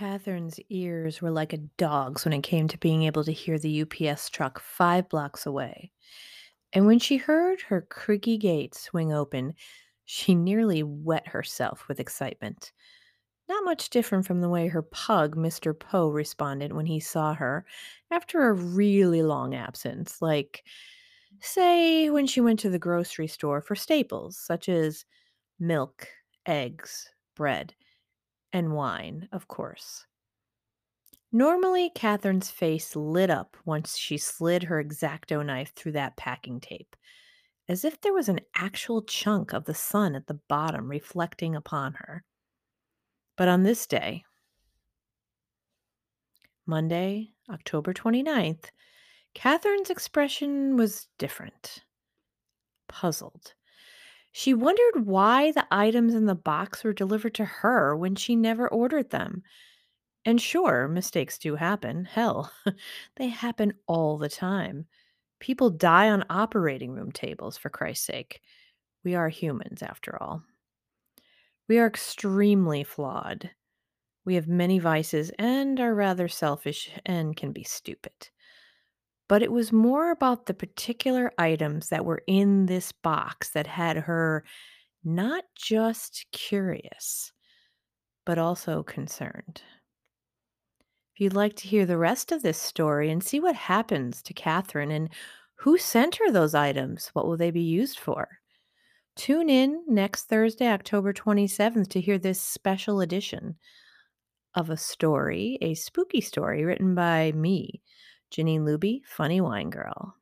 Catherine's ears were like a dog's when it came to being able to hear the UPS truck five blocks away. And when she heard her creaky gate swing open, she nearly wet herself with excitement. Not much different from the way her pug, Mr. Poe, responded when he saw her after a really long absence, like, say, when she went to the grocery store for staples, such as milk, eggs, bread, and wine, of course. Normally, Catherine's face lit up once she slid her X-Acto knife through that packing tape, as if there was an actual chunk of the sun at the bottom reflecting upon her. But on this day, Monday, October 29th, Catherine's expression was different. Puzzled. She wondered why the items in the box were delivered to her when she never ordered them. And sure, mistakes do happen. Hell, they happen all the time. People die on operating room tables, for Christ's sake. We are humans, after all. We are extremely flawed. We have many vices and are rather selfish and can be stupid. But it was more about the particular items that were in this box that had her not just curious, but also concerned. If you'd like to hear the rest of this story and see what happens to Catherine and who sent her those items, what will they be used for? Tune in next Thursday, October 27th, to hear this special edition of a story, a spooky story written by me, Janine Luby, Funny Wine Girl.